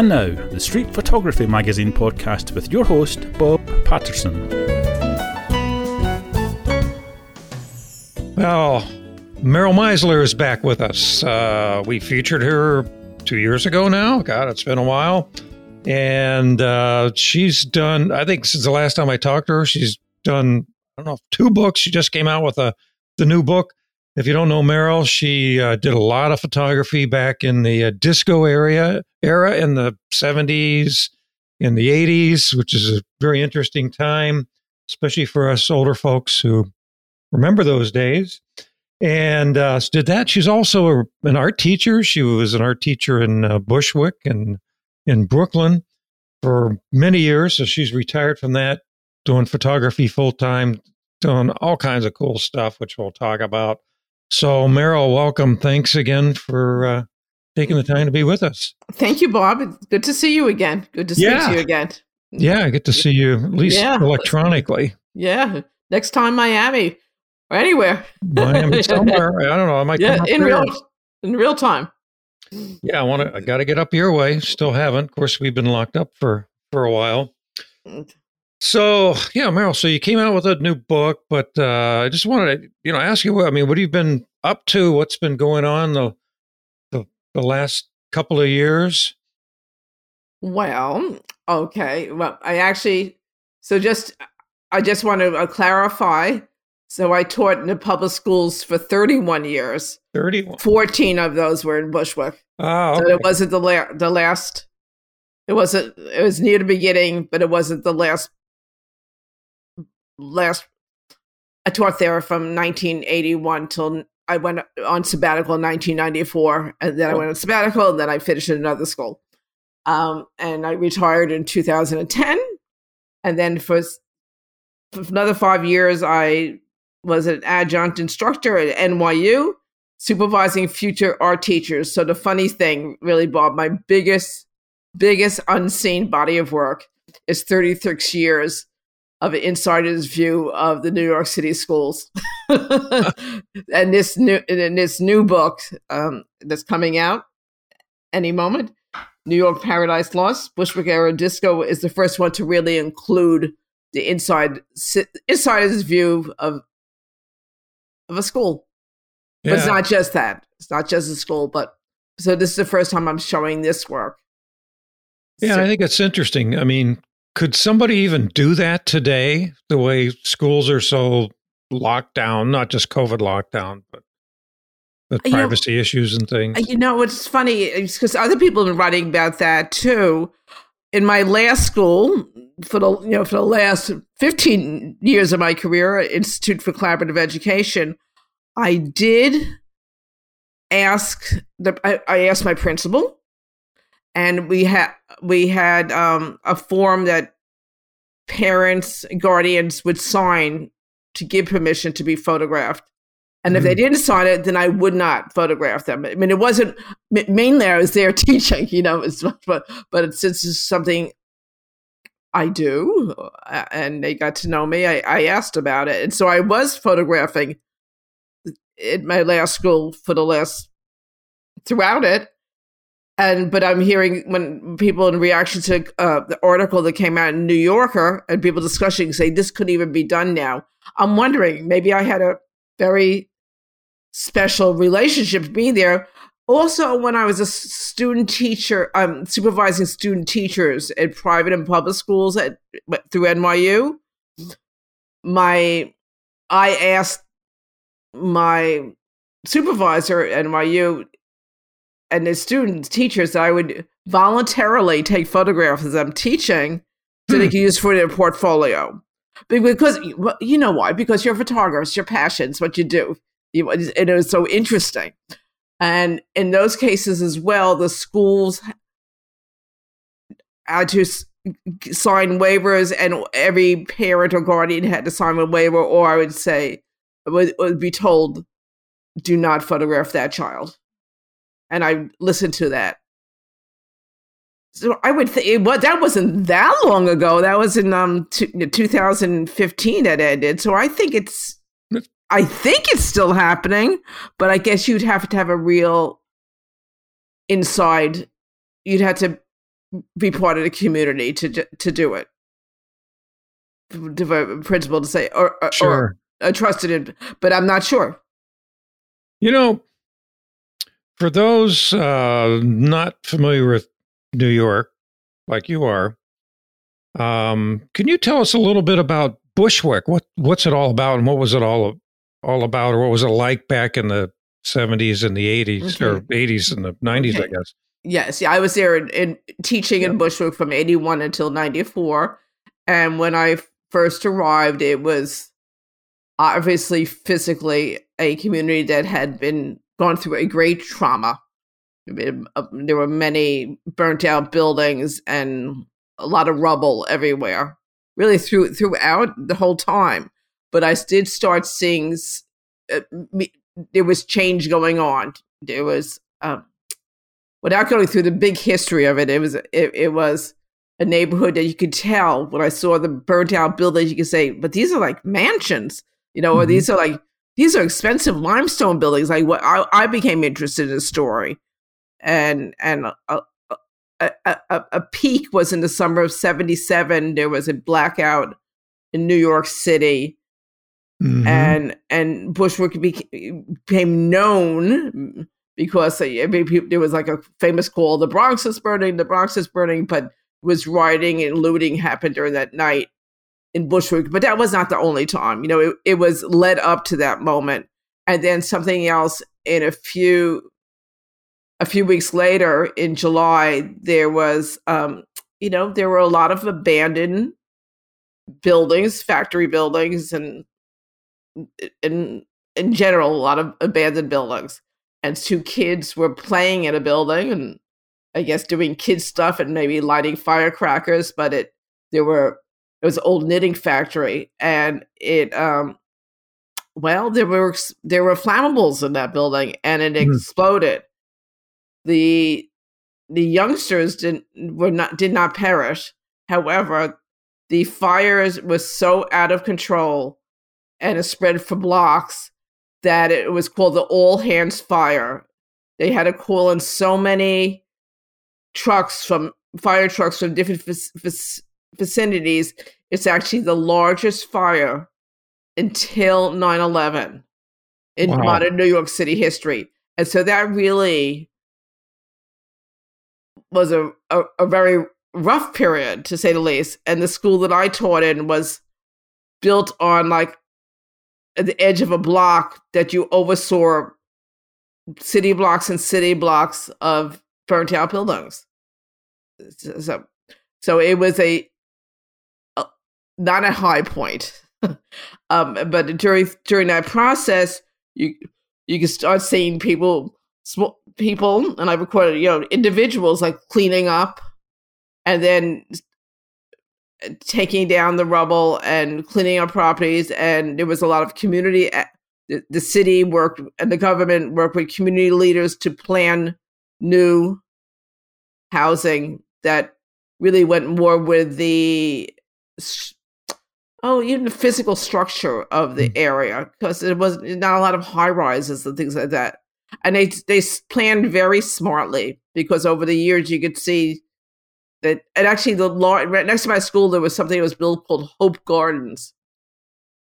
And now, the Street Photography Magazine podcast with your host, Bob Patterson. Well, Meryl Meisler is back with us. Uh, we featured her two years ago now. God, it's been a while. And uh, she's done, I think since the last time I talked to her, she's done, I don't know, two books. She just came out with a the new book. If you don't know Meryl, she uh, did a lot of photography back in the uh, disco area era in the 70s, in the 80s, which is a very interesting time, especially for us older folks who remember those days. And uh, did that. She's also a, an art teacher. She was an art teacher in uh, Bushwick and in Brooklyn for many years. So she's retired from that, doing photography full time, doing all kinds of cool stuff, which we'll talk about. So, Meryl, welcome. Thanks again for uh, taking the time to be with us. Thank you, Bob. It's good to see you again. Good to Yeah. to you again. Yeah, I get to see you at least Yeah. electronically. Yeah. Next time, Miami or anywhere. Miami somewhere. I don't know. I might Yeah, in real in real time. Yeah, I want to. I got to get up your way. Still haven't. Of course, we've been locked up for for a while. So yeah, Meryl. So you came out with a new book, but uh, I just wanted to, you know, ask you. I mean, what have you been up to? What's been going on the the, the last couple of years? Well, okay. Well, I actually so just I just want to uh, clarify. So I taught in the public schools for 31 years. 31. 14 of those were in Bushwick. Oh, So it wasn't the la- the last. It wasn't. It was near the beginning, but it wasn't the last. Last, I taught there from 1981 till I went on sabbatical in 1994, and then I went on sabbatical, and then I finished at another school. Um, and I retired in 2010, and then for, for another five years, I was an adjunct instructor at NYU supervising future art teachers. So the funny thing, really, Bob, my biggest, biggest unseen body of work is 36 years of an insider's view of the New York City schools. and this new, in this new book um, that's coming out any moment, New York Paradise Lost, Bushwick Era Disco is the first one to really include the inside insider's view of of a school. But it's not just that. It's not just a school, but so this is the first time I'm showing this work. Yeah, So- I think it's interesting. I mean, could somebody even do that today? The way schools are so locked down, not just COVID lockdown, but the You know- privacy issues and things. you know it's funny because other people have been writing about that too. In my last school, for the you know for the last 15 years of my career, Institute for Collaborative Education, I did ask the I, I asked my principal, and we had we had um, a form that parents guardians would sign to give permission to be photographed. And if they didn't sign it, then I would not photograph them. I mean, it wasn't ma- mainly I was there teaching, you know, it's, but but since it's something I do, uh, and they got to know me, I, I asked about it, and so I was photographing at my last school for the last throughout it. And but I'm hearing when people in reaction to uh, the article that came out in New Yorker and people discussing say this couldn't even be done now. I'm wondering maybe I had a very special relationship being there. Also, when I was a student teacher, um, supervising student teachers at private and public schools at through NYU, my I asked my supervisor at NYU and the students, teachers, I would voluntarily take photographs as I'm teaching so they Hmm. can use for their portfolio. Because you know why? Because you're a photographer, it's your passion, it's what you do. You, and it was so interesting. And in those cases as well, the schools had to sign waivers, and every parent or guardian had to sign a waiver, or I would say, would, would be told, do not photograph that child. And I listened to that. So I would think well, that wasn't that long ago. That was in um two, 2015 that ended. So I think it's I think it's still happening, but I guess you'd have to have a real inside. You'd have to be part of the community to to do it. To a principal to say or, or, Sure. or trusted in, but I'm not sure. You know, for those uh, not familiar with New York, like you are, um, can you tell us a little bit about Bushwick? What what's it all about, and what was it all all about, or what was it like back in the seventies and the eighties or eighties and the nineties? I guess. Yes, yeah, I was there in, in teaching in Bushwick from 81 until 94. And when I first arrived, it was obviously physically a community that had been gone through a great trauma. Uh, There were many burnt out buildings and a lot of rubble everywhere, really through throughout the whole time. But I did start seeing uh, me, there was change going on. There was um, without going through the big history of it, it was it, it was a neighborhood that you could tell when I saw the burnt out buildings. You could say, but these are like mansions, you know, or Mhm. these are like these are expensive limestone buildings. Like what I, I became interested in the story, and and a, a, a, a, a peak was in the summer of '77. There was a blackout in New York City Mhm. and and Bushwick became known because I mean, there was like a famous call, "The Bronx is burning, the Bronx is burning," but was rioting and looting happened during that night in Bushwick. But that was not the only time. You know, it, it was led up to that moment, and then something else in a few a few weeks later in July, there was um, you know there were a lot of abandoned buildings, factory buildings, and in in general a lot of abandoned buildings and two kids were playing in a building and i guess doing kid stuff and maybe lighting firecrackers but it there were it was an old knitting factory and it um well there were there were flammables in that building and it Hmm. exploded. The the youngsters didn't were not did not perish. However the fires was so out of control and it spread for blocks that it was called the all hands fire. They had to call in so many trucks from fire trucks from different vic- vic- vicinities it's actually the largest fire until 9-11 in Wow. modern new york city history. And so that really was a, a, a very rough period to say the least. And the school that i taught in was built on like at the edge of a block that you oversaw city blocks and city blocks of burnt out buildings. So so it was a not a high point. Um but during during that process you you can start seeing people people and i recorded you know individuals like cleaning up and then taking down the rubble and cleaning up properties. And there was a lot of community the, the city worked and the government worked with community leaders to plan new housing that really went more with the oh even the physical structure of the mm. area because it was not a lot of high rises and things like that. And they they planned very smartly because over the years you could see that and actually the law right next to my school there was something that was built called Hope Gardens.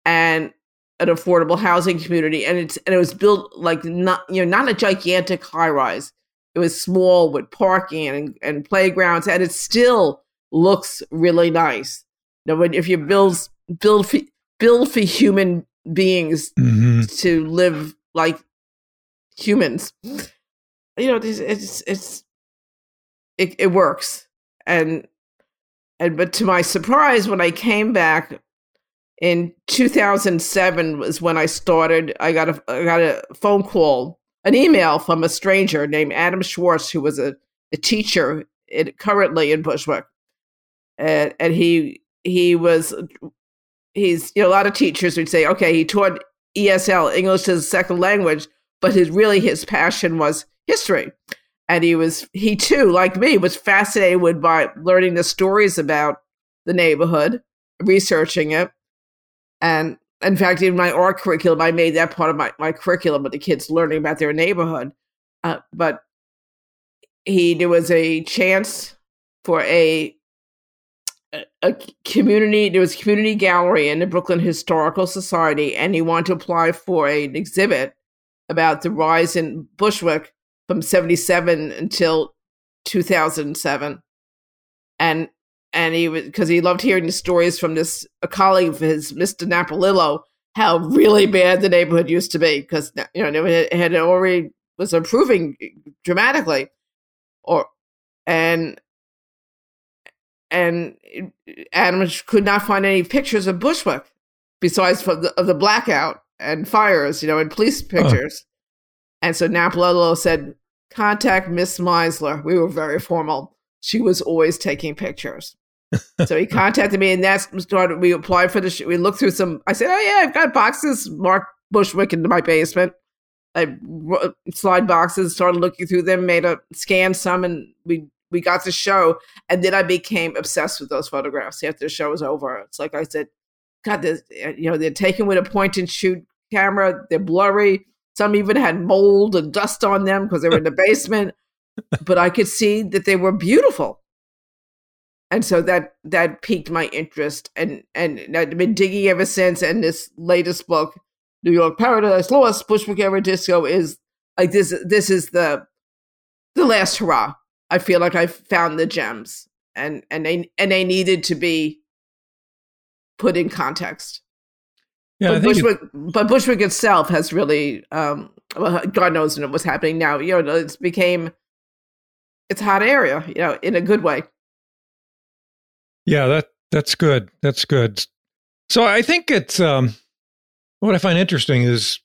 And an affordable housing community and it's and it was built like not you know not a gigantic high rise. It was small with parking and, and playgrounds and it still looks really nice know when if you build build for, build for human beings Mhm. to live like humans. You know, it's it's, it's it, it works, and and but to my surprise, when I came back in 2007 was when I started. I got a I got a phone call, an email from a stranger named Adam Schwartz, who was a, a teacher in, currently in Bushwick, and and he he was he's you know a lot of teachers would say okay he taught ESL English as a second language but his really his passion was history. And he was he too like me was fascinated with by learning the stories about the neighborhood researching it. And in fact in my art curriculum I made that part of my, my curriculum with the kids learning about their neighborhood. Uh, but he there was a chance for a, a community. There was a community gallery in the Brooklyn Historical Society, and he wanted to apply for an exhibit about the rise in Bushwick from '77 until 2007, and and he was because he loved hearing the stories from this a colleague of his, Mr. Napolillo, how really bad the neighborhood used to be because you know it had already was improving dramatically, or and and Adams could not find any pictures of Bushwick besides of the, of the blackout and fires, you know, and police pictures. And so Napolillo said, "Contact Miss Meisler." We were very formal. She was always taking pictures so he contacted me, and that's started. We applied for the. Sh- we looked through some. I said, "Oh yeah, I've got boxes marked Bushwick in my basement." I uh, slide boxes, started looking through them, made a scan some, and we we got the show. And then I became obsessed with those photographs after the show was over. It's like I said, God, this, eh, you know, they're taken with a point and shoot camera. They're blurry. Some even had mold and dust on them because they were in the basement. but I could see that they were beautiful and so that that piqued my interest and and I've been digging ever since and this latest book new york paradise lost bushwick era disco is like this this is the the last hurrah i feel like i found the gems and and they and they needed to be put in context yeah, but Bushwick, it, but Bushwick itself has really, um, well, God knows what's happening now. You know, it's became, it's a hot area, you know, in a good way. Yeah, that that's good. That's good. So I think it's um, what I find interesting is,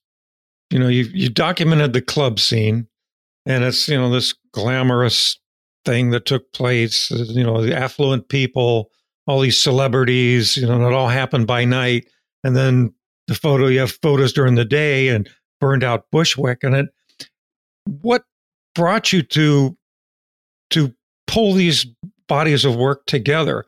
you know, you you documented the club scene, and it's you know this glamorous thing that took place. Uh, you know, the affluent people, all these celebrities. You know, it all happened by night, and then the photo you have photos during the day and burned out Bushwick, and it. What brought you to to pull these bodies of work together?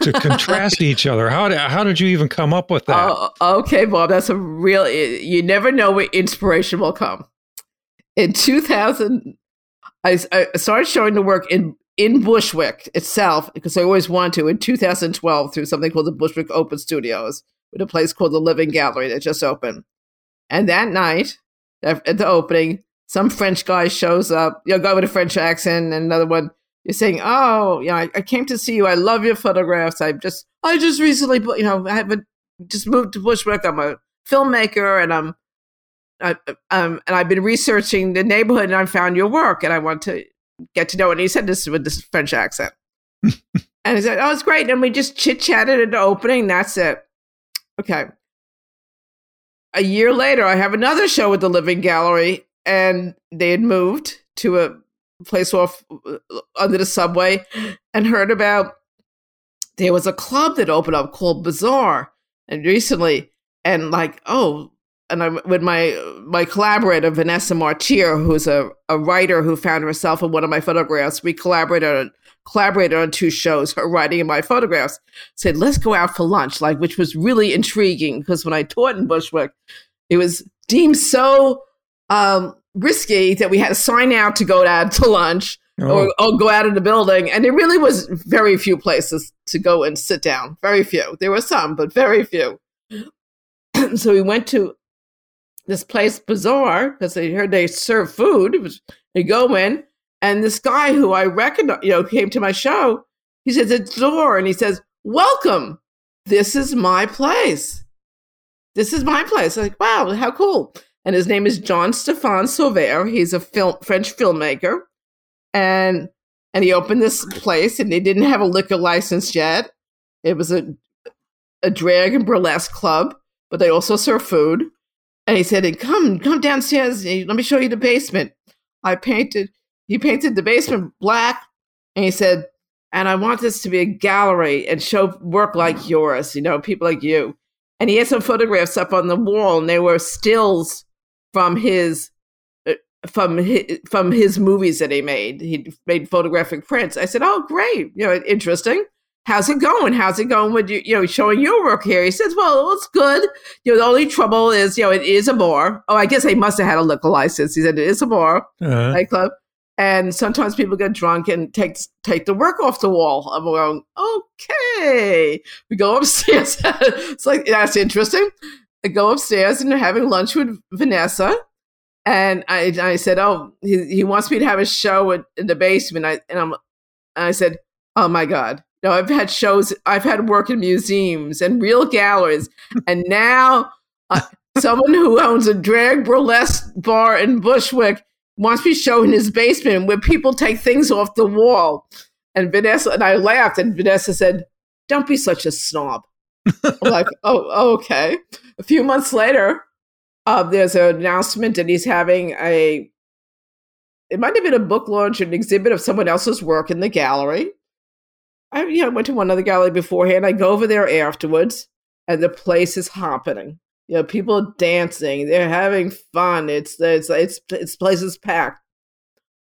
to contrast each other. How did, how did you even come up with that? Uh, okay, Bob, that's a real, you never know where inspiration will come. In 2000, I, I started showing the work in, in Bushwick itself because I always wanted to in 2012 through something called the Bushwick Open Studios with a place called the Living Gallery that just opened. And that night, at the opening, some French guy shows up, you know, guy with a French accent, and another one you're saying, "Oh, yeah, I, I, came to see you. I love your photographs. I just, I just recently, you know, I haven't just moved to Bushwick. I'm a filmmaker, and I'm, I, um, and I've been researching the neighborhood, and I found your work, and I want to get to know it." And he said this with this French accent, and he said, "Oh, it's great." And we just chit chatted at the opening. That's it. Okay. A year later, I have another show with the Living Gallery, and they had moved to a place off uh, under the subway and heard about there was a club that opened up called Bizarre and recently and like oh and I with my my collaborator Vanessa Martir who's a, a writer who found herself in one of my photographs we collaborated on collaborated on two shows her writing and my photographs said let's go out for lunch like which was really intriguing because when I taught in Bushwick it was deemed so um, risky that we had to sign out to go out to lunch oh. or, or, go out of the building. And there really was very few places to go and sit down. Very few. There were some, but very few. so we went to this place, Bizarre, because they heard they serve food. Was, they go in, and this guy who I recognize, you know, came to my show. He says, it's door. And he says, Welcome. This is my place. This is my place. I'm like, wow, how cool and his name is John Stéphane Sauvaire. He's a film, French filmmaker, and and he opened this place, and they didn't have a liquor license yet. It was a a drag and burlesque club, but they also serve food. And he said, "Come, come downstairs. Let me show you the basement." I painted. He painted the basement black, and he said, "And I want this to be a gallery and show work like yours. You know, people like you." And he had some photographs up on the wall, and they were stills from his uh, from his, from his movies that he made. He made photographic prints. I said, "Oh, great! You know, interesting. How's it going? How's it going with you? You know, showing your work here?" He says, "Well, it's good. You know, the only trouble is, you know, it is a bar. Oh, I guess they must have had a liquor license." He said, "It is a bar, uh-huh. nightclub." And sometimes people get drunk and take take the work off the wall. I'm going, okay. We go upstairs. it's like that's interesting. I go upstairs and they're having lunch with Vanessa. And I, I said, oh, he, he wants me to have a show in, in the basement. I, and, I'm, and I said, oh my God. No, I've had shows, I've had work in museums and real galleries. and now uh, someone who owns a drag burlesque bar in Bushwick wants me to show in his basement where people take things off the wall. And Vanessa, and I laughed, and Vanessa said, don't be such a snob. I'm like, oh, okay. A few months later, uh, there's an announcement that he's having a it might have been a book launch an exhibit of someone else's work in the gallery. I you know, went to one other gallery beforehand. I go over there afterwards, and the place is happening. You know, people dancing, they're having fun. It's it's it's it's place is packed.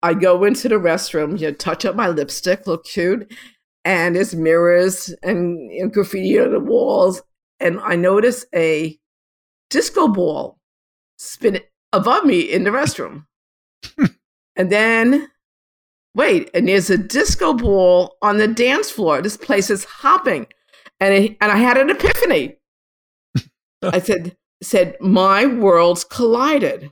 I go into the restroom, you know, touch up my lipstick, look cute, and there's mirrors and you know, graffiti on the walls, and I notice a disco ball spin above me in the restroom. and then, wait, and there's a disco ball on the dance floor. This place is hopping. And, it, and I had an epiphany. I said, said, my worlds collided.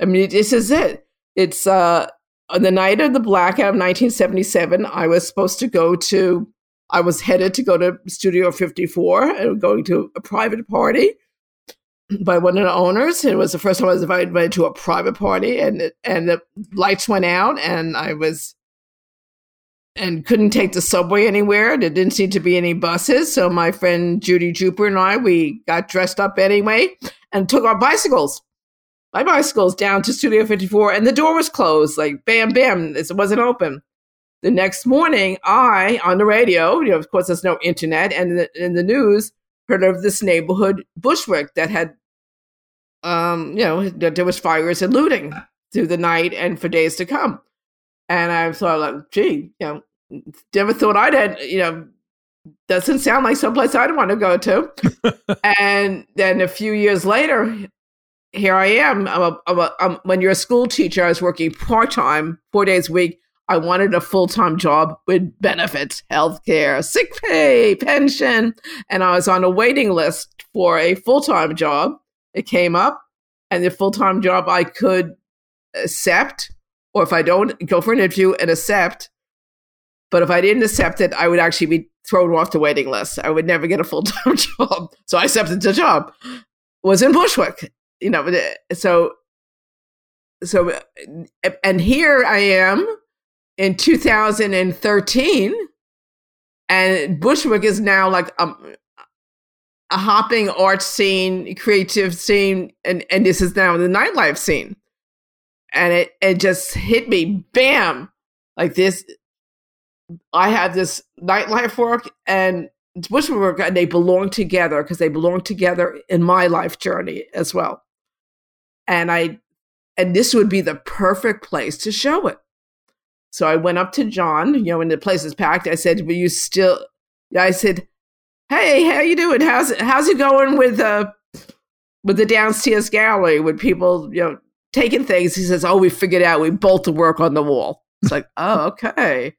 I mean, this is it. It's uh, on the night of the blackout of 1977. I was supposed to go to, I was headed to go to Studio 54 and going to a private party by one of the owners. It was the first time I was invited to a private party, and and the lights went out, and I was and couldn't take the subway anywhere. There didn't seem to be any buses, so my friend Judy Juper and I we got dressed up anyway and took our bicycles. My bicycles down to Studio 54, and the door was closed. Like bam, bam, it wasn't open. The next morning, I on the radio, you know, of course, there's no internet, and in in the news, heard of this neighborhood Bushwick that had, um, you know, that there was fires and looting through the night and for days to come. And I thought, like, gee, you know, never thought I'd had, you know, doesn't sound like someplace I'd want to go to. and then a few years later, here I am. I'm a, I'm a, I'm, when you're a school teacher, I was working part time, four days a week. I wanted a full time job with benefits, health care, sick pay, pension. And I was on a waiting list for a full time job. It came up, and the full time job I could accept, or if I don't, go for an interview and accept. But if I didn't accept it, I would actually be thrown off the waiting list. I would never get a full time job. So I accepted the job. Was in Bushwick, you know. Uh, so, so, uh, and here I am in 2013 and bushwick is now like a, a hopping art scene creative scene and, and this is now the nightlife scene and it, it just hit me bam like this i have this nightlife work and bushwick work and they belong together because they belong together in my life journey as well and i and this would be the perfect place to show it so I went up to John, you know, when the place is packed. I said, "Will you still?" I said, "Hey, how you doing? How's it, how's it going with uh with the downstairs gallery? With people, you know, taking things?" He says, "Oh, we figured out. We bolt the work on the wall." It's like, "Oh, okay."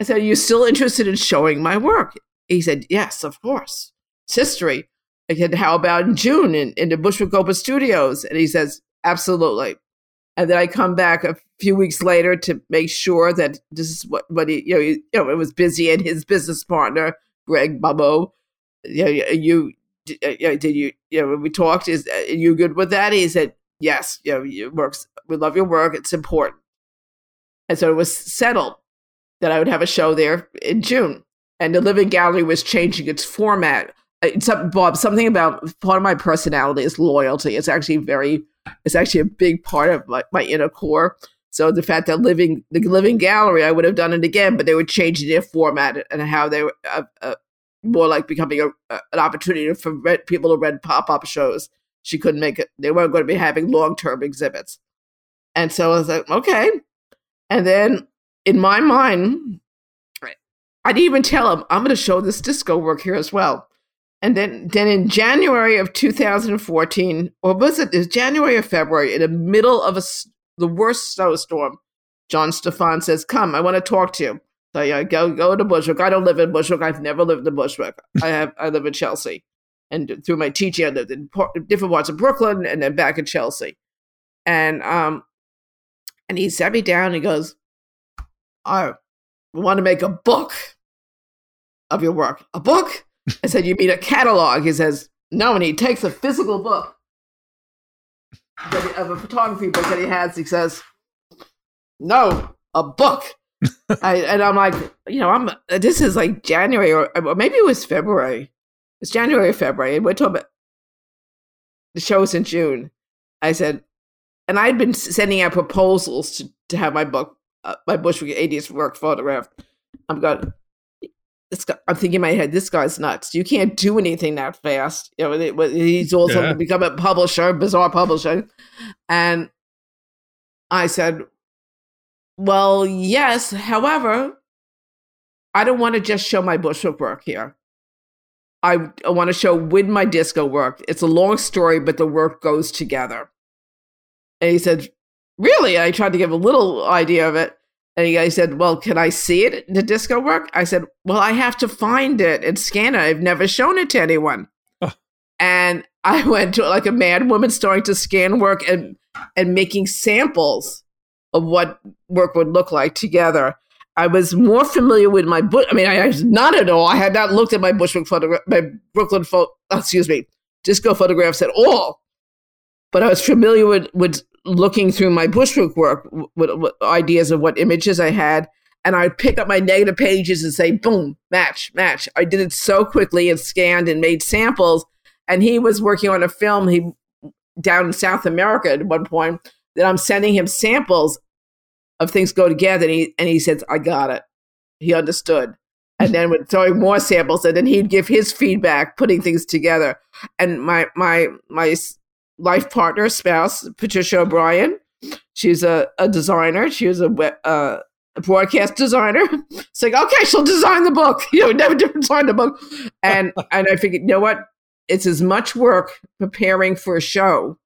I said, "Are you still interested in showing my work?" He said, "Yes, of course. It's history." I said, "How about in June in, in the Bushwick Open Studios?" And he says, "Absolutely." And then I come back a few weeks later to make sure that this is what, what he, you know, you know, it was busy and his business partner, Greg Bubbo, you know, you, you did you, you know, when we talked, is are you good with that? He said, yes, you know, it works. We love your work. It's important. And so it was settled that I would have a show there in June. And the Living Gallery was changing its format. It's up, Bob, something about part of my personality is loyalty. It's actually very it's actually a big part of my, my inner core. So the fact that living the living gallery, I would have done it again, but they were changing their format and how they were uh, uh, more like becoming a, an opportunity for people to rent pop up shows. She couldn't make it; they weren't going to be having long term exhibits. And so I was like, okay. And then in my mind, I didn't even tell him I'm going to show this disco work here as well. And then, then in January of 2014, or was it, it January or February, in the middle of a, the worst snowstorm John Stefan says, "Come, I want to talk to you." So go go to Bushwick. I don't live in Bushwick. I've never lived in Bushwick. I have I live in Chelsea, and through my teaching, I lived in different parts of Brooklyn and then back in Chelsea. And um, and he sat me down. and He goes, "I want to make a book of your work. A book?" I said, "You mean a catalog?" He says, "No." And he takes a physical book of a photography book that he has. He says, "No, a book." I, and I'm like, you know, I'm. This is like January or, or maybe it was February. It's January or February, and we're talking about the show show's in June. I said, and I'd been sending out proposals to, to have my book, uh, my Bushwick 80s work photographed. I'm going. This guy, I'm thinking in my head, this guy's nuts. You can't do anything that fast. You know, it, he's also yeah. become a publisher, bizarre publisher, and I said, well, yes. However, I don't want to just show my Bushwick work here. I, I want to show with my disco work. It's a long story, but the work goes together. And he said, Really? I tried to give a little idea of it. And he said, Well, can I see it, the disco work? I said, Well, I have to find it and scan it. I've never shown it to anyone. Oh. And I went to like a mad woman starting to scan work and and making samples of what work would look like together. I was more familiar with my book. I mean, I, I, was not at all. I had not looked at my Bushwick photograph, my Brooklyn photo, oh, excuse me, disco photographs at all. But I was familiar with, with looking through my Bushwick work with, with ideas of what images I had. And I'd pick up my negative pages and say, boom, match, match. I did it so quickly and scanned and made samples. And he was working on a film he down in South America at one point that I'm sending him samples of things go together. And he, and he says, I got it. He understood. And then with throwing more samples, and then he'd give his feedback, putting things together. And my my my life partner, spouse, Patricia O'Brien, she's a, a designer. She was a, uh, a broadcast designer. It's like, okay, she'll design the book. You know, never design a book. And and I figured, you know what? It's as much work preparing for a show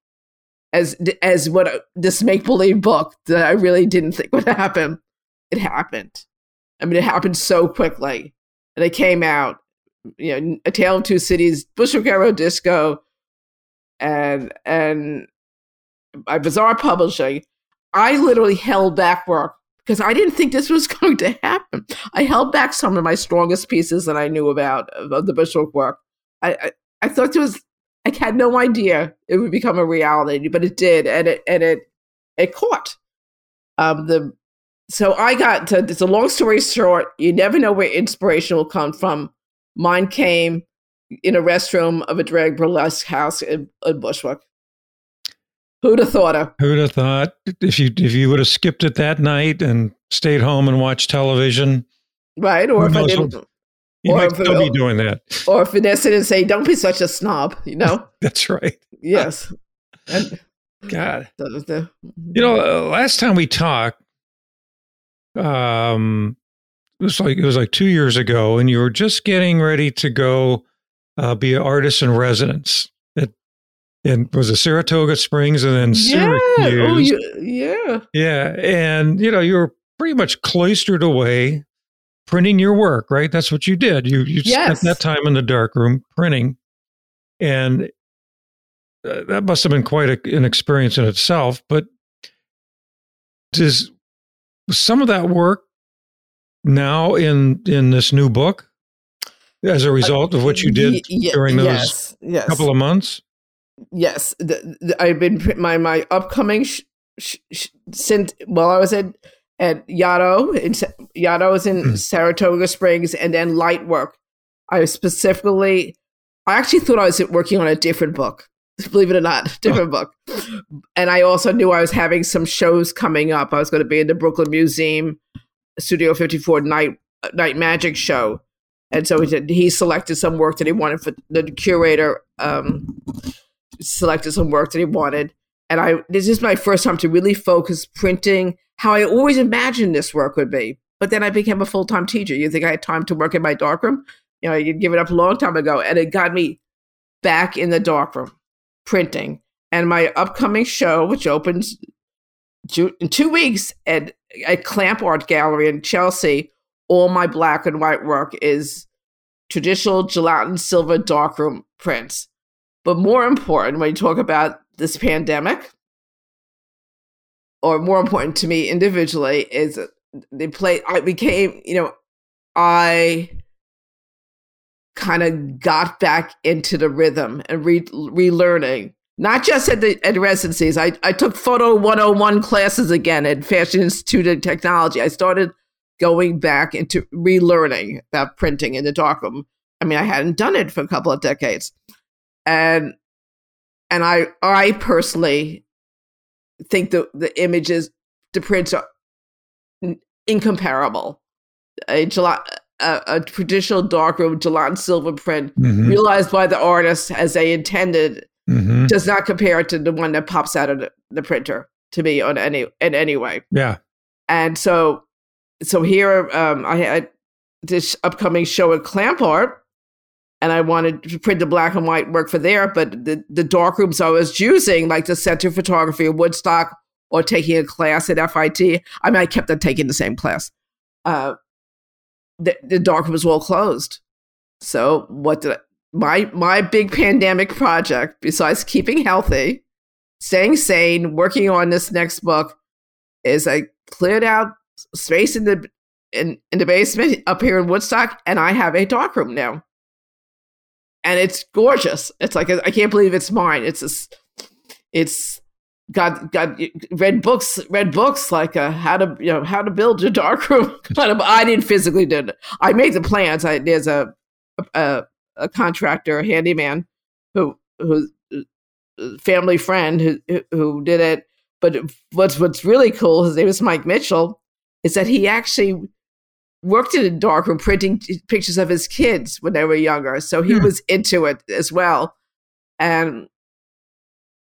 as as what a, this make believe book that I really didn't think would happen. It happened. I mean, it happened so quickly, and it came out. You know, A Tale of Two Cities, Bushwick Era Disco, and and by Bizarre Publishing. I literally held back work because I didn't think this was going to happen. I held back some of my strongest pieces that I knew about of the Bushwick work. I, I, I thought there was I had no idea it would become a reality, but it did, and it and it it caught. Um, the so I got to. It's a long story short. You never know where inspiration will come from. Mine came in a restroom of a drag burlesque house in, in Bushwick. Who'd have thought of? Who'd have thought if you if you would have skipped it that night and stayed home and watched television, right? Or if I didn't, you or might still be doing that. Or Vanessa and say, don't be such a snob, you know? That's right. Yes. And, God. The, the, you know, uh, last time we talked, um, it was like it was like two years ago, and you were just getting ready to go uh, be an artist in residence. It and was it Saratoga Springs and then Syracuse. Yeah. Oh, you, yeah. Yeah, and you know you were pretty much cloistered away printing your work, right? That's what you did. You you yes. spent that time in the dark room printing, and uh, that must have been quite a, an experience in itself. But does some of that work now in in this new book as a result of what you did y- during those yes, yes. couple of months? Yes, the, the, I've been my my upcoming sh- sh- sh- since well, I was at at Yaddo. In, Yaddo is in mm. Saratoga Springs, and then Light Work. I specifically, I actually thought I was working on a different book. Believe it or not, different book. And I also knew I was having some shows coming up. I was going to be in the Brooklyn Museum Studio 54 night night magic show. And so he, did, he selected some work that he wanted for the curator. Um, selected some work that he wanted, and I this is my first time to really focus printing how I always imagined this work would be. But then I became a full time teacher. You think I had time to work in my darkroom? You know, you'd give it up a long time ago. And it got me back in the darkroom printing. And my upcoming show, which opens in two weeks at a Clamp Art Gallery in Chelsea, all my black and white work is traditional gelatin silver darkroom prints. But more important, when you talk about this pandemic, or more important to me individually, is they play. I became, you know, I kind of got back into the rhythm and re- relearning not just at the at residencies. I, I took photo 101 classes again at Fashion Institute of Technology. I started going back into relearning about printing in the darkroom. I mean, I hadn't done it for a couple of decades. And and I I personally think the the images, the prints are incomparable. A, a, a traditional darkroom gelatin silver print mm-hmm. realized by the artist as they intended mm-hmm. does not compare to the one that pops out of the, the printer to me on any in any way. Yeah. And so so here um, I had this upcoming show at Clamp Art, and I wanted to print the black and white work for there, but the the dark rooms I was using, like the Center of Photography of Woodstock, or taking a class at FIT. I mean, I kept on taking the same class. Uh, the, the dark room was all closed. So what did I, my my big pandemic project, besides keeping healthy, staying sane, working on this next book, is I cleared out space in the in, in the basement up here in Woodstock, and I have a dark room now. And it's gorgeous. It's like I can't believe it's mine. It's a, it's got got read books read books like uh, how to you know how to build a dark room. kind of. I didn't physically do it. I made the plans. I there's a, a a contractor, a handyman, who who uh, family friend who who did it. But what's what's really cool, his name is Mike Mitchell, is that he actually worked in a darkroom printing pictures of his kids when they were younger. So he hmm. was into it as well. And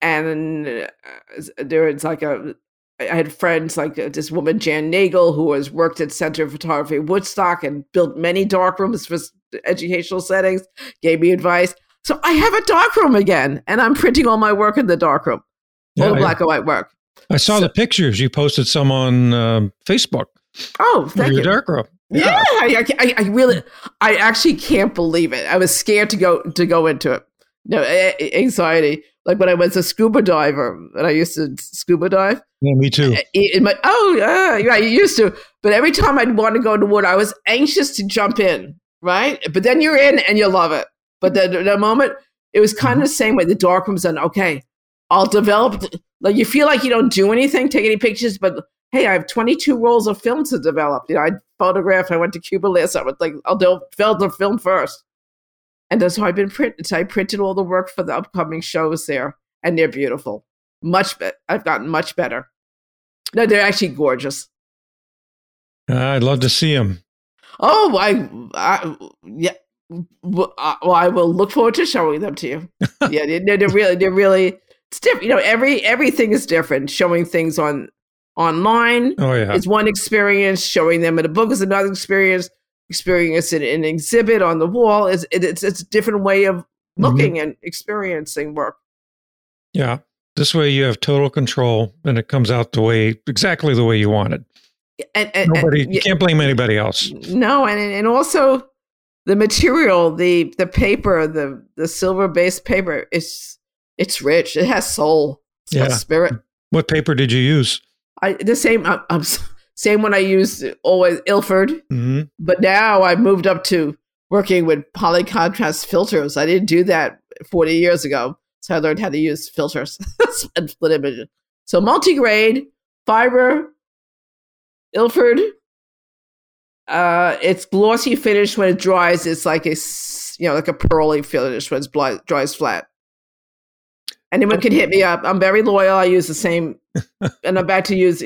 and uh, there was like a I had friends like uh, this woman Jan Nagel who has worked at Center of Photography Woodstock and built many darkrooms for educational settings. Gave me advice, so I have a darkroom again, and I'm printing all my work in the darkroom, yeah, all the black and white work. I saw so, the pictures. You posted some on um, Facebook. Oh, thank your you. darkroom. Yeah, yeah I, I, I, really, I actually can't believe it. I was scared to go to go into it. No anxiety like when I was a scuba diver, and I used to scuba dive. Yeah, me too. In my, oh, yeah, right, you used to. But every time I'd want to go into water, I was anxious to jump in, right? But then you're in and you love it. But the, the moment, it was kind mm-hmm. of the same way. The dark room's done. Okay, I'll develop. Like you feel like you don't do anything, take any pictures, but hey, I have 22 rolls of film to develop. You know, I photographed. I went to Cuba last. I was like, I'll do the film first. And so I've been printing. So I printed all the work for the upcoming shows there, and they're beautiful. Much better. I've gotten much better. No, they're actually gorgeous. Uh, I'd love to see them. Oh, I, I yeah. Well, I will look forward to showing them to you. yeah, they're, they're really, they're really. It's different. You know, every everything is different. Showing things on online oh, yeah. is one experience. Showing them in a book is another experience experience it in an exhibit on the wall is it, it's it's a different way of mm-hmm. looking mm-hmm. and experiencing work. Yeah. This way you have total control and it comes out the way exactly the way you want it. And, and nobody and, you can't blame anybody else. No, and and also the material, the the paper, the the silver based paper is it's rich. It has soul. It's yeah. spirit. What paper did you use? I the same. I'm, I'm same one I used always Ilford, mm-hmm. but now I've moved up to working with poly contrast filters. I didn't do that 40 years ago, so I learned how to use filters and split images. So multi-grade fiber Ilford. Uh, it's glossy finish when it dries. It's like a you know like a pearly finish when it dries flat. Anyone can hit me up. I'm very loyal. I use the same, and I'm about to use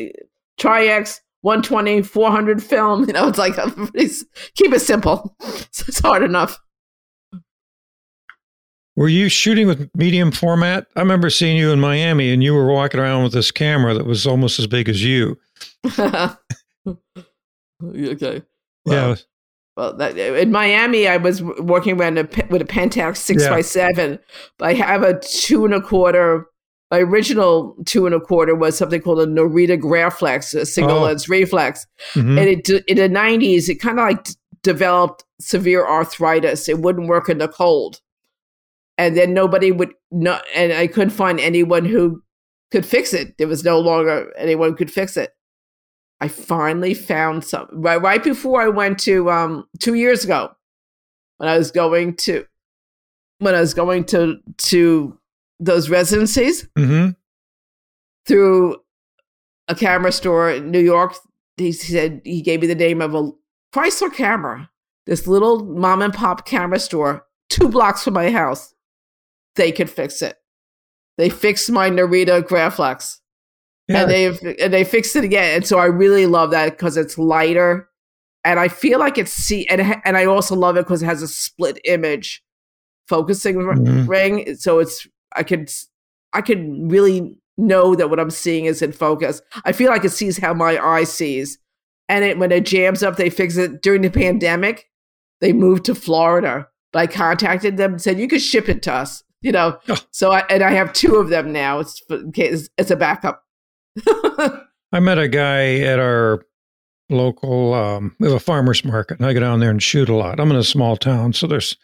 Tri-X 120, 400 film. You know, it's like, keep it simple. It's hard enough. Were you shooting with medium format? I remember seeing you in Miami and you were walking around with this camera that was almost as big as you. okay. Well, yeah. Well, that, in Miami, I was working around a, with a Pentax six yeah. by seven, but I have a two and a quarter my original two and a quarter was something called a Norita Graflex, a single Oh. lens reflex. Mhm. And it, in the 90s, it kind of like developed severe arthritis. It wouldn't work in the cold. And then nobody would not, and I couldn't find anyone who could fix it. There was no longer anyone who could fix it. I finally found some right, right before I went to um two years ago when I was going to when I was going to to those residencies Mhm. through a camera store in New York. He said he gave me the name of a Chrysler camera, this little mom and pop camera store, two blocks from my house. They could fix it. They fixed my Narita Graflex, Yeah. and they and they fixed it again. And so I really love that because it's lighter, and I feel like it's see and and I also love it because it has a split image focusing Mhm. ring. So it's I could I could really know that what I'm seeing is in focus. I feel like it sees how my eye sees. And it, when it jams up, they fix it during the pandemic. They moved to Florida, but I contacted them and said you could ship it to us. You know, Oh. so I and I have two of them now. It's for, in case it's a backup. I met a guy at our local um, we have a farmers market, and I go down there and shoot a lot. I'm in a small town, so there's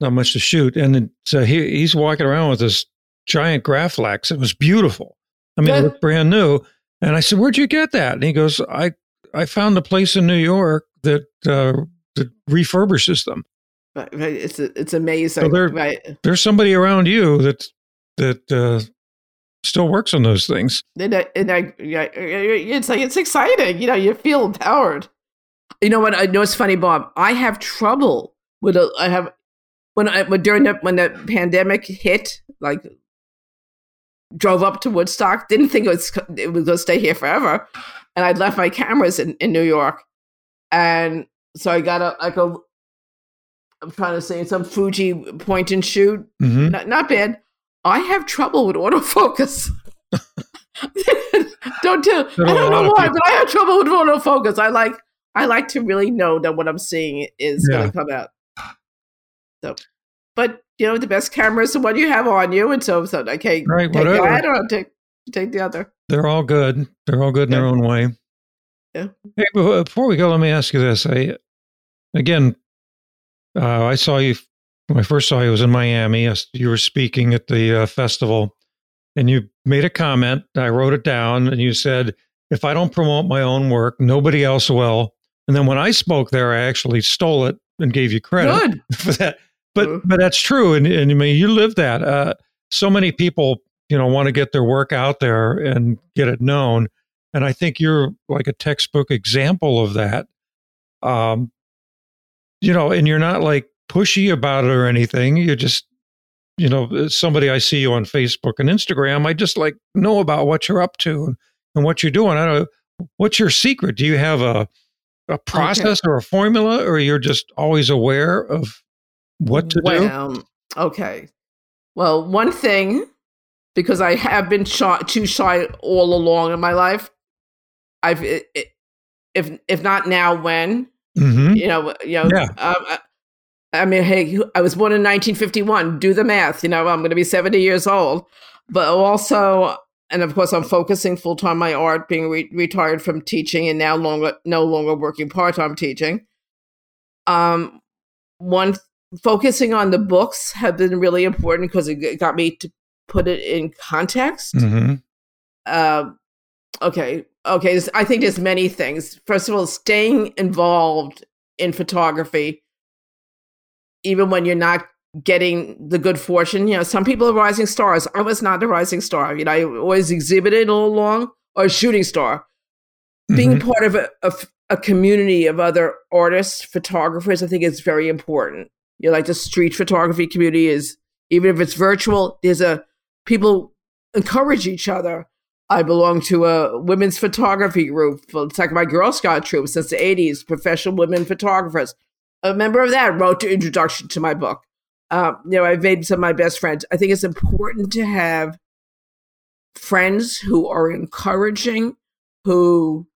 not much to shoot. And so he he's walking around with this giant Graflex. It was beautiful. I mean, it looked brand new. And I said, "Where'd you get that?" And he goes, "I I found a place in New York that uh, that refurbishes them. But it's it's amazing, So they're- right? There's somebody around you that that uh, still works on those things." And I, and I, yeah, it's like it's exciting. You know, you feel empowered. You know what? I know it's funny, Bob. I have trouble with. A, I have when I when during the when the pandemic hit, like drove up to Woodstock. Didn't think it was it was going to stay here forever, and I'd left my cameras in, in New York, and so I got a like a. I'm trying to say some Fuji point and shoot hmm not, not bad. I have trouble with autofocus. don't tell. I don't know why, but I have trouble with autofocus. I like. I like to really know that what I'm seeing is Yeah. going to come out. So, but you know, the best camera is the one you have on you, and so so I can't Right, take whatever. that or take take the other. They're all good. They're all good in their own way. Yeah. Hey, before we go, let me ask you this. I, again, uh, I saw you when I first saw you was in Miami. You were speaking at the uh, festival, and you made a comment. I wrote it down, and you said, "If I don't promote my own work, nobody else will." And then when I spoke there, I actually stole it and gave you credit Good. for that. But but that's true, and, and I mean you live that. Uh, so many people, you know, want to get their work out there and get it known, and I think you're like a textbook example of that. Um, you know, and you're not like pushy about it or anything. You're just, you know, somebody I see you on Facebook and Instagram. I just like know about what you're up to and, and what you're doing. I don't. Know. What's your secret? Do you have a a process or a formula, or you're just always aware of what to do? okay. Well, one thing, because I have been shy, too shy all along in my life. I've i- i- if if not now, when hmm you know, you know. Yeah. Um, I, mean, hey, I was born in 1951. Do the math. You know, I'm going to be 70 years old, but also, and of course, I'm focusing full time my art, being re- retired from teaching and now longer no longer working part time teaching. Um, one focusing on the books have been really important because it got me to put it in context hmm um, okay, okay. I think there's many things. First of all, staying involved in photography, even when you're not getting the good fortune. You know, some people are rising stars. I was not a rising star. You know, I always exhibited all along, or a shooting star. Being mm-hmm. part of a community of other artists, photographers, I think is very important. You know, like the street photography community is, even if it's virtual, there's a people encourage each other. I belong to a women's photography group. It's like my Girl Scout troop since the 80s, professional women photographers. A member of that wrote the introduction to my book. Um, you know, I've made some of my best friends. I think it's important to have friends who are encouraging, who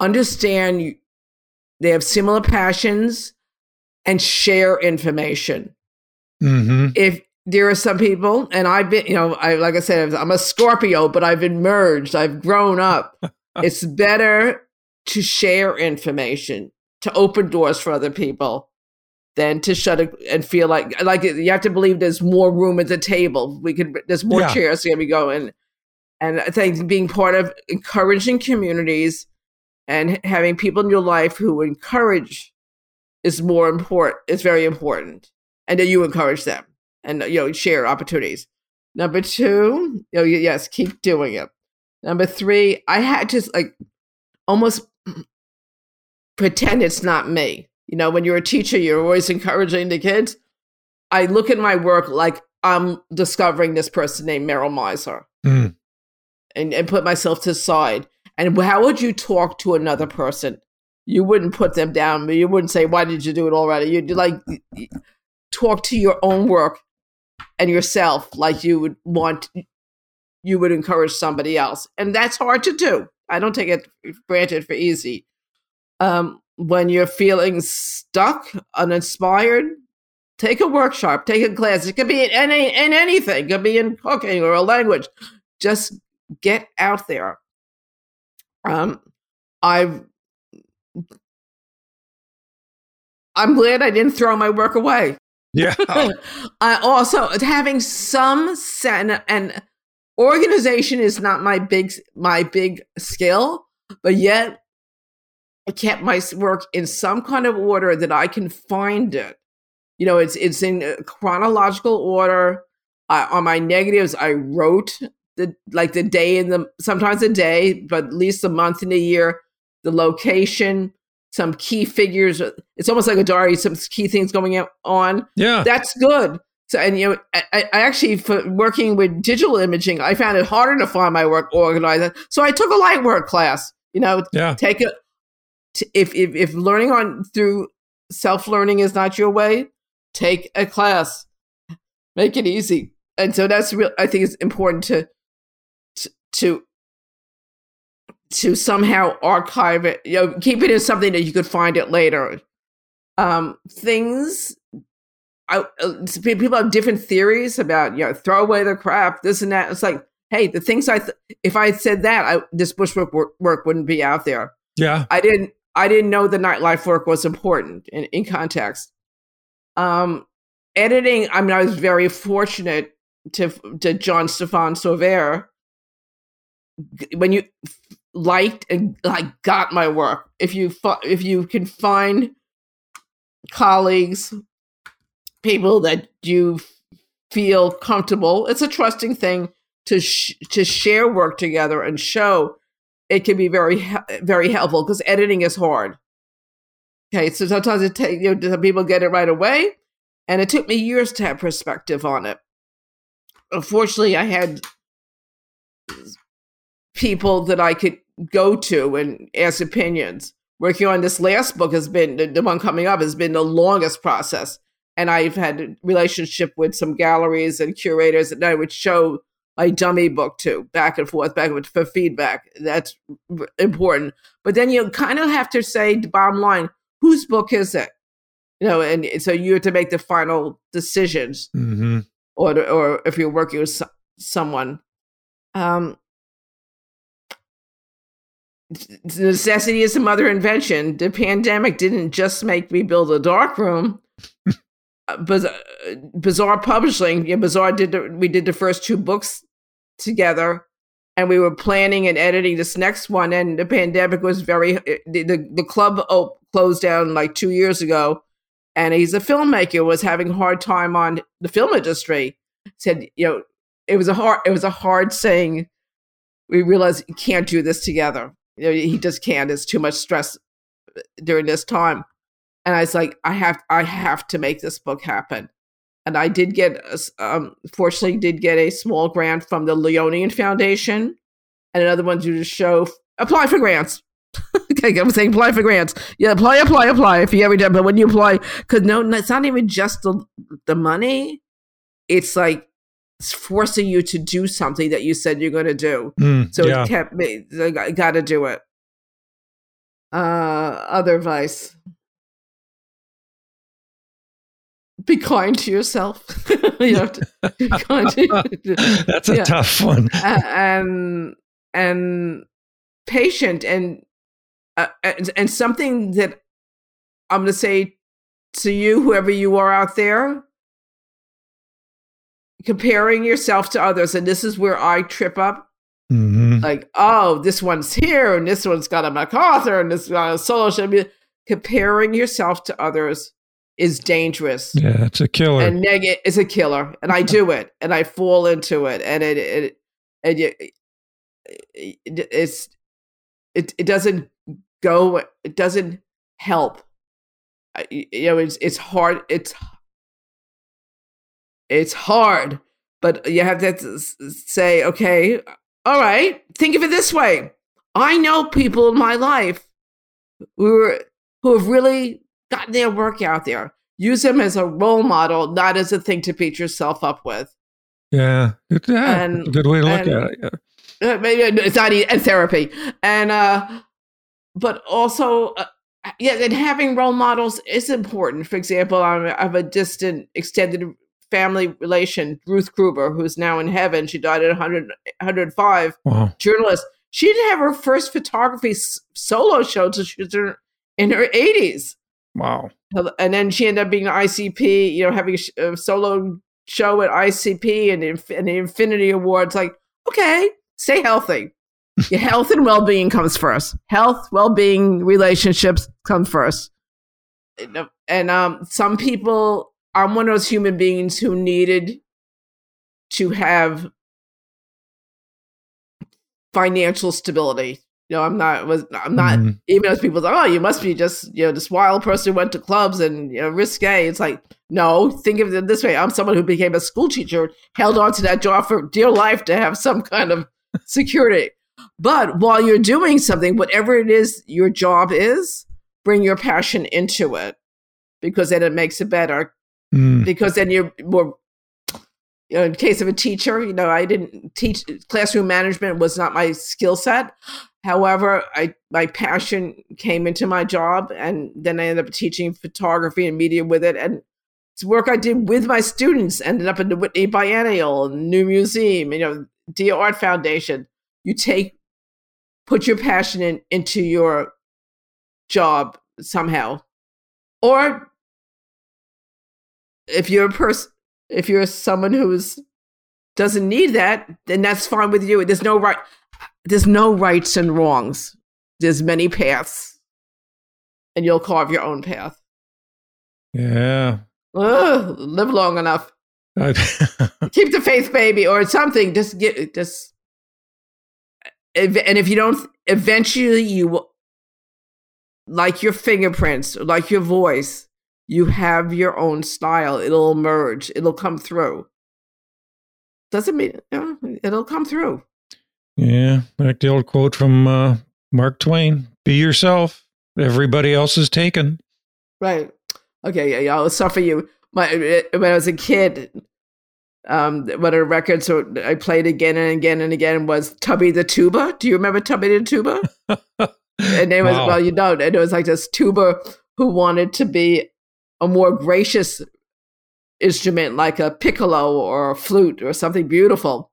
understand you, they have similar passions and share information hmm if there are some people, and I've been, you know, I like I said, I'm a Scorpio, but I've emerged. I've grown up. it's better to share information, to open doors for other people, than to shut it and feel like like you have to believe there's more room at the table. We could there's more Yeah. chairs here we go and and I think being part of encouraging communities and having people in your life who encourage is more important is very important and that you encourage them and you know share opportunities number two oh, you know, yes keep doing it number three i had to like almost pretend it's not me you know when you're a teacher you're always encouraging the kids i look at my work like i'm discovering this person named Meryl Meisler Mm. and, and put myself to the side. And how would you talk to another person? You wouldn't put them down. You wouldn't say, "Why did you do it already?" You'd like talk to your own work and yourself like you would want. You would encourage somebody else, and that's hard to do. I don't take it granted for easy. Um, when you're feeling stuck, uninspired, take a workshop, take a class. It could be in any in anything. It could be in cooking or a language. Just get out there. Um, I've. I'm glad I didn't throw my work away. Yeah. I also having some sen- and organization is not my big my big skill, but yet I kept my work in some kind of order that I can find it. You know, it's it's in uh, chronological order. I, on my negatives, I wrote the like the day in the sometimes a day, but at least a month in a year, the location, some key figures. It's almost like a diary, some key things going on Yeah. that's good. So, and you know, I, I actually for working with digital imaging, I found it harder to find my work organized. So I took a light work class. You know, Yeah. take a t- if if if learning on through self learning is not your way, take a class. Make it easy. And so that's real. I think it's important to to to, to somehow archive it. You know, keep it as something that you could find it later. Um, things I, uh, people have different theories about you know throw away the crap this and that it's like hey the things i th- if i had said that I, this Bushwick work, work wouldn't be out there Yeah. i didn't i didn't know the nightlife work was important in, in context um editing i mean i was very fortunate to to Jean-Stéphane Sauvaire when you liked and like got my work if you if you can find colleagues people that you feel comfortable. It's a trusting thing to sh- to share work together and show. It can be very very helpful because editing is hard. Okay, so sometimes it you know some people get it right away, and it took me years to have perspective on it. Unfortunately, I had people that I could go to and ask opinions. Working on this last book has been the, one coming up has been the longest process and I've had a relationship with some galleries and curators that I would show my dummy book too, back and forth, back and forth for feedback. That's important. But then you kind of have to say, the bottom line, whose book is it? You know, and so you have to make the final decisions, hmm or or if you're working with so- someone. Um, necessity is the mother invention. The pandemic didn't just make me build a dark room. Biz- Bizarre Publishing, yeah, Bizarre did the, we did the first two books together, and we were planning and editing this next one. And the pandemic was very eh, the the, the club oh, closed down like two years ago, and he's a filmmaker was having a hard time on the film industry. Said you know it was a hard it was a hard saying. We realized you can't do this together. You know, he just can't. It's too much stress eh, during this time and I was like, I have, I have to make this book happen. And I did get, um, fortunately, did get a small grant from the Leonian Foundation, and another one to show. Apply for grants. okay, I'm saying apply for grants. Yeah, apply, apply, apply. If you ever done, but when you apply, because no, it's not even just the the money. It's like it's forcing you to do something that you said you're going to do. Mm, So yeah. it kept me. I got to do it. Uh, other advice. Be kind to yourself. you have to be kind to, That's a Yeah. tough one. uh, and and patient and uh, and, and something that I'm going to say to you, whoever you are out there, comparing yourself to others, and this is where I trip up. hmm Like, oh, this one's here, and this one's got a MacArthur, and this got a solo show. Comparing yourself to others is dangerous. Yeah, it's a killer. and neg- it's a killer. And i do it and i fall into it and it, it and you, it, it's it, it doesn't go it doesn't help. I- you know it's it's hard it's it's hard but you have to say okay all right think of it this way. I know people in my life who are, who have really gotten their work out there. Use them as a role model not as a thing to beat yourself up with. Yeah, Good- yeah, and- a good way to look and- at it. Yeah. uh, maybe it's not and therapy. And uh but also uh, yeah and having role models is important. For example I'm, i have a distant extended family relation ruth gruber who's now in heaven. She died at 100 105 Wow. journalist. She didn't have her first photography solo show until she was in her 80s Wow. and then she ended up being an ICP, you know, having a, sh- a solo show at ICP and, and the Infinity Awards. Like, okay, stay healthy. Your health and well being comes first. Health, well being, relationships come first. And, And um, some people, I'm one of those human beings who needed to have financial stability. You know, I'm not was I'm not Mhm. even as people say, oh, you must be just, you know, this wild person who went to clubs and, you know, risque. It's like, no, think of it this way. I'm someone who became a school teacher, held on to that job for dear life to have some kind of security. But while you're doing something, whatever it is your job is, bring your passion into it because then it makes it better. Mm. Because then you're more, you know, in case of a teacher, you know, I didn't teach classroom management was not my skill set. However, I my passion came into my job, and then I ended up teaching photography and media with it. And it's work I did with my students. Ended up in the Whitney Biennial, New Museum, you know, Dia Art Foundation. You take, put your passion in into your job somehow, or if you're a person, if you're someone who's doesn't need that, then that's fine with you. There's no right there's no rights and wrongs. There's many paths. And you'll carve your own path. Yeah. Ugh, live long enough. Keep the faith, baby, or something. Just get just and if you don't eventually you will like your fingerprints, like your voice, you have your own style. It'll emerge. It'll come through. Doesn't mean you know, it'll come through. Yeah. Like the old quote from uh, Mark Twain be yourself. Everybody else is taken. Right. Okay. Yeah. yeah I'll suffer you. My when I was a kid, um, one of the records I played again and again and again was Tubby the Tuba. Do you remember Tubby the Tuba? and it was Wow. well, you know, and it was like this tuba who wanted to be a more gracious instrument, like a piccolo or a flute or something beautiful,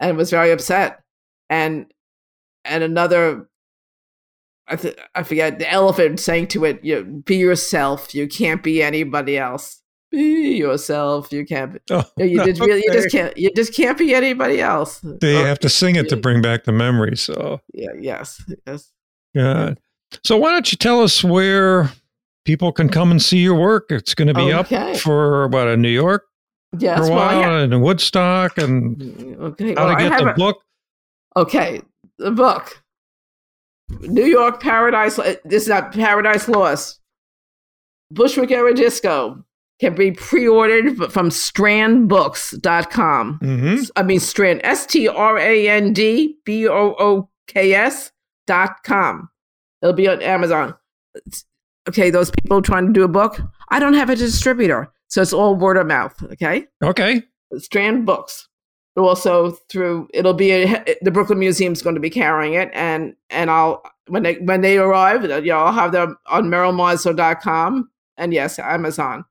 and was very upset. And and another, I th- I forget the elephant saying to it, "You be yourself. You can't be anybody else. Be yourself. You can't. Be, Oh, you just really, you just can't. You just can't be anybody else." They Or- have to sing it to bring back the memory. So, Yeah. Yes. Yes. yeah. So, why don't you tell us where people can come and see your work? It's going to be Okay. up for about in New York Yes. for a Well, while yeah. and Woodstock and mm, Okay. how well, to I get the a- book. Okay, the book. New York Paradise. This is not Paradise Lost. Bushwick Era Disco can be pre-ordered from strandbooks.com. Mm-hmm. I mean Strand S T R A N D B O O K S dot com. It'll be on Amazon. It's- okay, those people trying to do a book, I don't have a distributor, so it's all word of mouth. Okay. Okay. Strand Books. Also through it'll be a, the Brooklyn Museum's going to be carrying it, and and I'll when they when they arrive, you know, I'll have them on merylmeisler.com and yes, Amazon.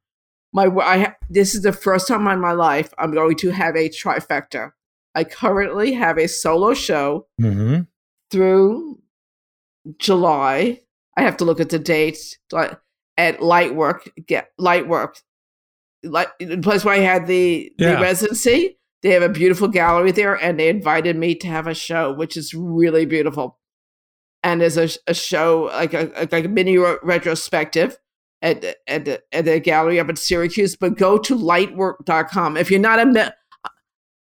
my I this is the first time in my life I'm going to have a trifecta. I currently have a solo show Mm-hmm. through July. I have to look at the dates but at Lightwork. Get Lightwork, Light, the place where I had the, Yeah. the residency. They have a beautiful gallery there, and they invited me to have a show, which is really beautiful. And there's a, a show like a like a mini re- retrospective at at the, at the gallery up in Syracuse. But go to lightwork.com if you're not a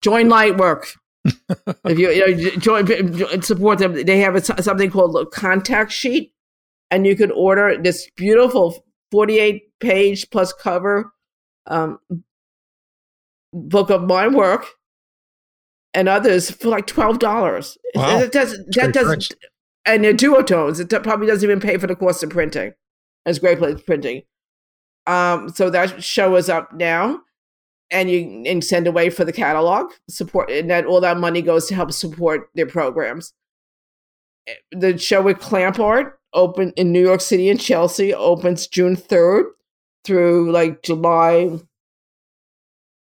join Lightwork if you, you know, join, join- support them, they have a, something called a contact sheet, and you can order this beautiful 48 page plus cover um, book of my work and others for like twelve dollars. Wow. That does great that does, price. and they're duotones. It probably doesn't even pay for the cost of printing. It's great place printing. Um, so that show is up now, and you and send away for the catalog support, and that all that money goes to help support their programs. Eh, The show with Clamp Art open in New York City and Chelsea opens June third through like July,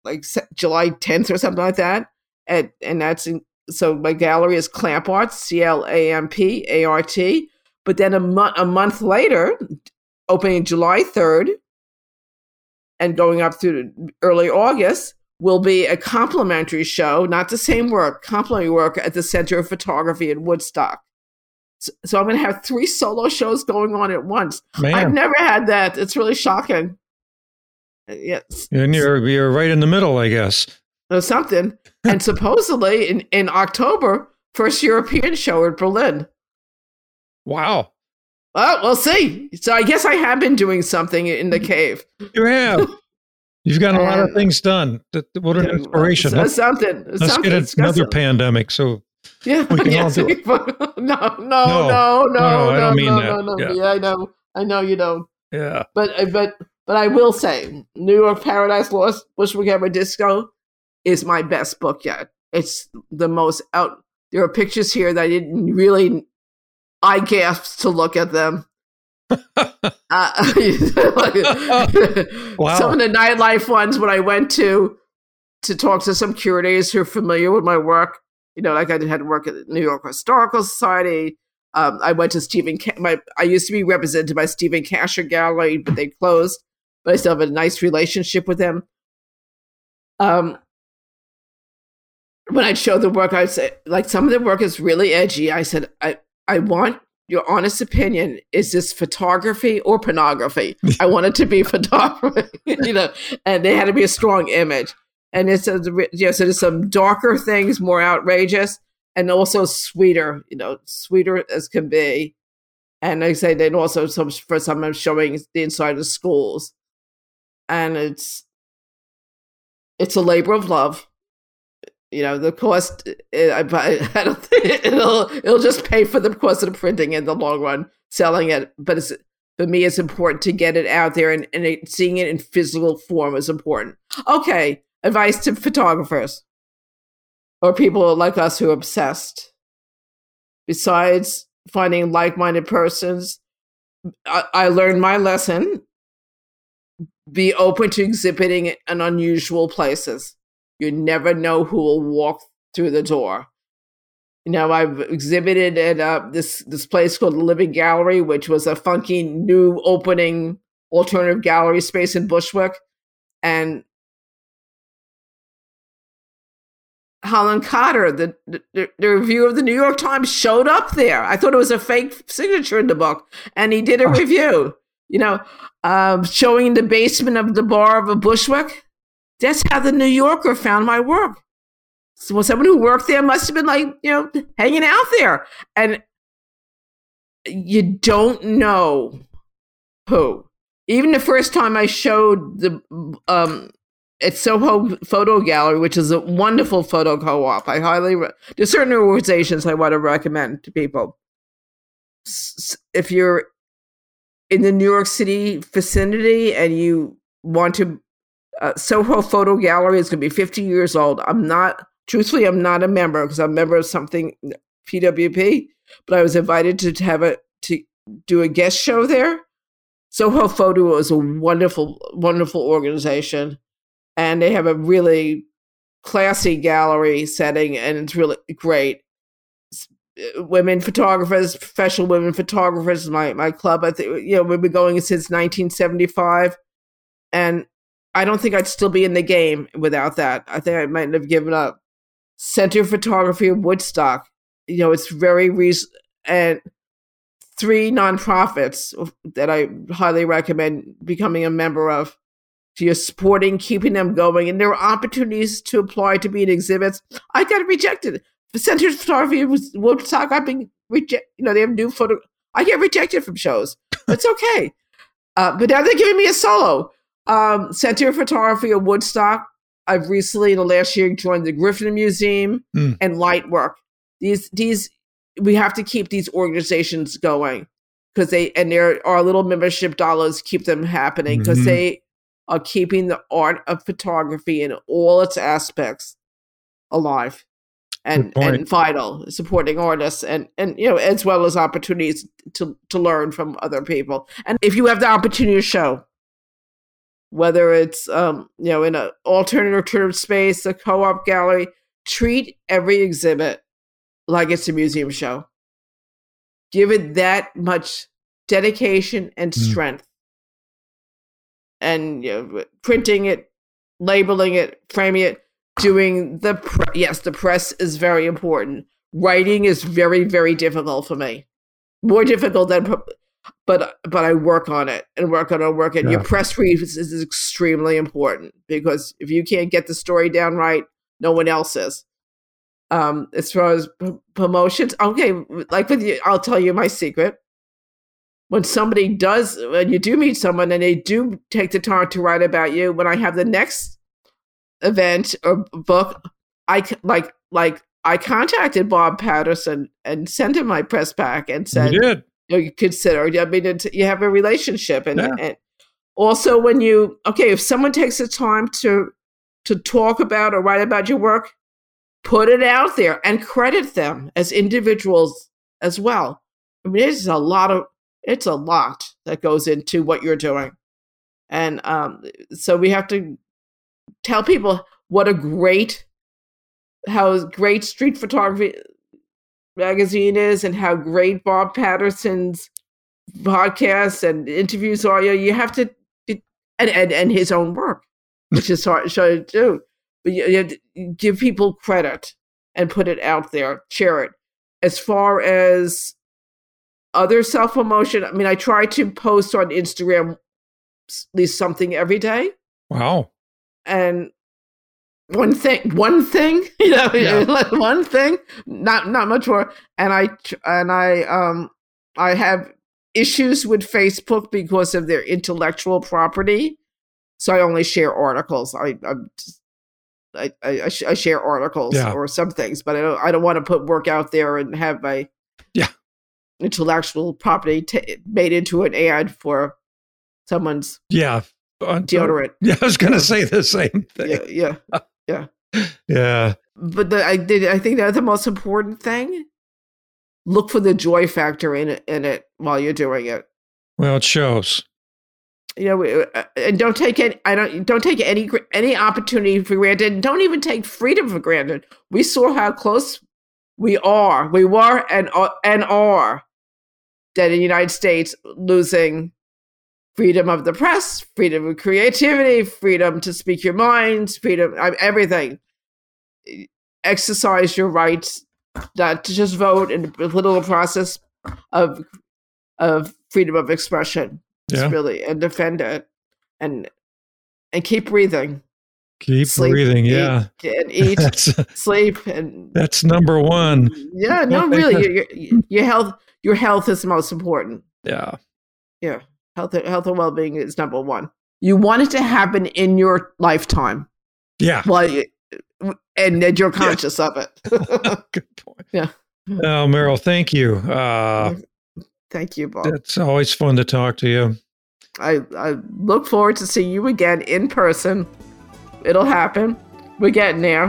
like July tenth or something like that, and and that's in, so my gallery is Clamp Art, C L A M P A R T. But then a month a month later, opening July third, and going up through early August, will be a complimentary show, not the same work, complimentary work at the Center of Photography in Woodstock. So, so I'm going to have three solo shows going on at once. I've never had that. It's really shocking. Uh, Yes, and you're you're right in the middle, I guess. or something. and supposedly in, in October, first European show in Berlin. Wow, Well, we'll see. So I guess I have been doing something in the cave. you have. You've got a lot of things done. What an inspiration! So- something. let's something. get another something. pandemic. So Yeah, We can all yes. do no, no, no, No. no, no, no, I don't mean no, that. no, no. Yeah. Yeah, I know, I know you don't. yeah, But, uh, but, but I will say, New York Paradise Lost, Bushwick Era Disco, is my best book yet. It's the most out. There are pictures here that I didn't really. I gasped to look at them. Uh, Wow. Some of the nightlife ones when I went to to talk to some curators who are familiar with my work. You know, like I had to work at the New York Historical Society. Um, I went to Steven. Ca- my I used to be represented by Steven Kasher Gallery, but they closed. But I still have a nice relationship with them. Um, when I'd show the work, I'd say, like, some of the work is really edgy. I said, I, I want your honest opinion. Is this photography or pornography? I want it to be photography, you know, and they had to be a strong image. And it's a, you know, so there's some darker things, more outrageous, and also sweeter, you know, sweeter as can be. And like I say, then also some for some I'm showing the inside of schools, and it's it's a labor of love. You know, the cost. eh, I, I don't think it'll it'll just pay for the cost of printing in the long run, selling it. But it's for me, it's important to get it out there, and, and it, seeing it in physical form is important. Okay, advice to photographers or people like us who are obsessed. Besides finding like-minded persons, I, I learned my lesson. Be open to exhibiting in unusual places. You never know who will walk through the door. You know, I've exhibited at uh, this this place called the Living Gallery, which was a funky new opening alternative gallery space in Bushwick, and Holland Cotter, the, the the review of the New York Times, showed up there. I thought it was a fake signature in the book, and he did a Oh. review. You know, um, showing in the basement of the bar of a Bushwick. That's how the New Yorker found my work. So someone who worked there must have been like, you know, hanging out there. And you don't know who. Even the first time I showed the um at Soho Photo Gallery, which is a wonderful photo co-op. I highly re- there's certain organizations I want to recommend to people. S- If you're in the New York City vicinity and you want to uh, Soho Photo Gallery is going to be 50 years old. I'm not, truthfully, I'm not a member because I'm a member of something PWP, but I was invited to, have a to do a guest show there. Soho Photo is a wonderful, wonderful organization, and they have a really classy gallery setting, and it's really great. Uh, women photographers, professional women photographers, my my club. I think you know we've been going since 1975, and I don't think I'd still be in the game without that. I think I might have given up. Center Photography of Woodstock. You know, it's very reason and three nonprofits that I highly recommend becoming a member of. You're supporting, keeping them going, and there are opportunities to apply to be in exhibits. I got rejected. The Center for Photography of Woodstock, I've been rejected. You know, they have new photo. I get rejected from shows. It's okay. uh, but now they're giving me a solo. Um, Center for Photography of Woodstock. I've recently, in the last year, joined the Griffin Museum mm. and Lightwork. These, these, we have to keep these organizations going because they, and there are little membership dollars keep them happening because mm-hmm. they are keeping the art of photography in all its aspects alive and and vital supporting artists and and you know as well as opportunities to to learn from other people and if you have the opportunity to show whether it's um, you know in an alternative term space, a co-op gallery. Treat every exhibit like it's a museum show. Give it that much dedication and mm. strength, mm. and you know, printing it, labeling it, framing it, doing the pre- yes, the press is very important. Writing is very very difficult for me, more difficult than but but I work on it and work on it and work it. Yeah. Your press briefs is, is extremely important because if you can't get the story down right, no one else is. Um, as far as p- promotions, okay, like with you, I'll tell you my secret. When somebody does, when you do meet someone and they do take the time to write about you, when I have the next event or book, I like like I contacted Bob Patterson and sent him my press pack and said, you did you, know, you consider. I mean, you have a relationship, and, yeah. and also when you okay, if someone takes the time to to talk about or write about your work, put it out there and credit them as individuals as well. I mean, it's a lot of it's a lot that goes into what you're doing, and um, so we have to tell people what a great how great street photography magazine is and how great Bob Patterson's podcasts and interviews are. You, you have to, and, and, and his own work, which is hard, to do. But you, you, have to give people credit and put it out there, share it. As far as other self promotion, I mean, I try to post on Instagram at least something every day. Wow. And one thing one thing you know yeah. one thing not not much more and i and i um i have issues with facebook because of their intellectual property so i only share articles i i'm just, I, I, I share articles yeah. or some things, but I don't. I don't want to put work out there and have my yeah intellectual property t- made into an ad for someone's yeah deodorant. Yeah, I was going to say the same thing. Yeah, yeah. Yeah. Yeah. But the, I did. I think that's the most important thing. Look for the joy factor in it, in it while you're doing it. Well, it shows. You know, uh, uh, and don't take any. I don't. Don't take any any opportunity for granted. Don't even take freedom for granted. We saw how close we are. We were and uh, and are that in the United States losing freedom of the press, freedom of creativity, freedom to speak your mind, freedom, everything. Exercise your rights, not to just vote in the political process of of freedom of expression. Yeah. really and defend it and and keep breathing. Keep sleep, breathing, yeah, and eat, uh, sleep, and that's number one. Yeah, no, really, your, your health, your health is the most important. Yeah, yeah. Health, health and well being is number one. You want it to happen in your lifetime. Yeah. Well, and that you're conscious yeah. of it. Good point. Yeah. Oh, Meryl, thank you. Uh, thank you, Bob. It's always fun to talk to you. I, I look forward to seeing you again in person. It'll happen. We're getting there.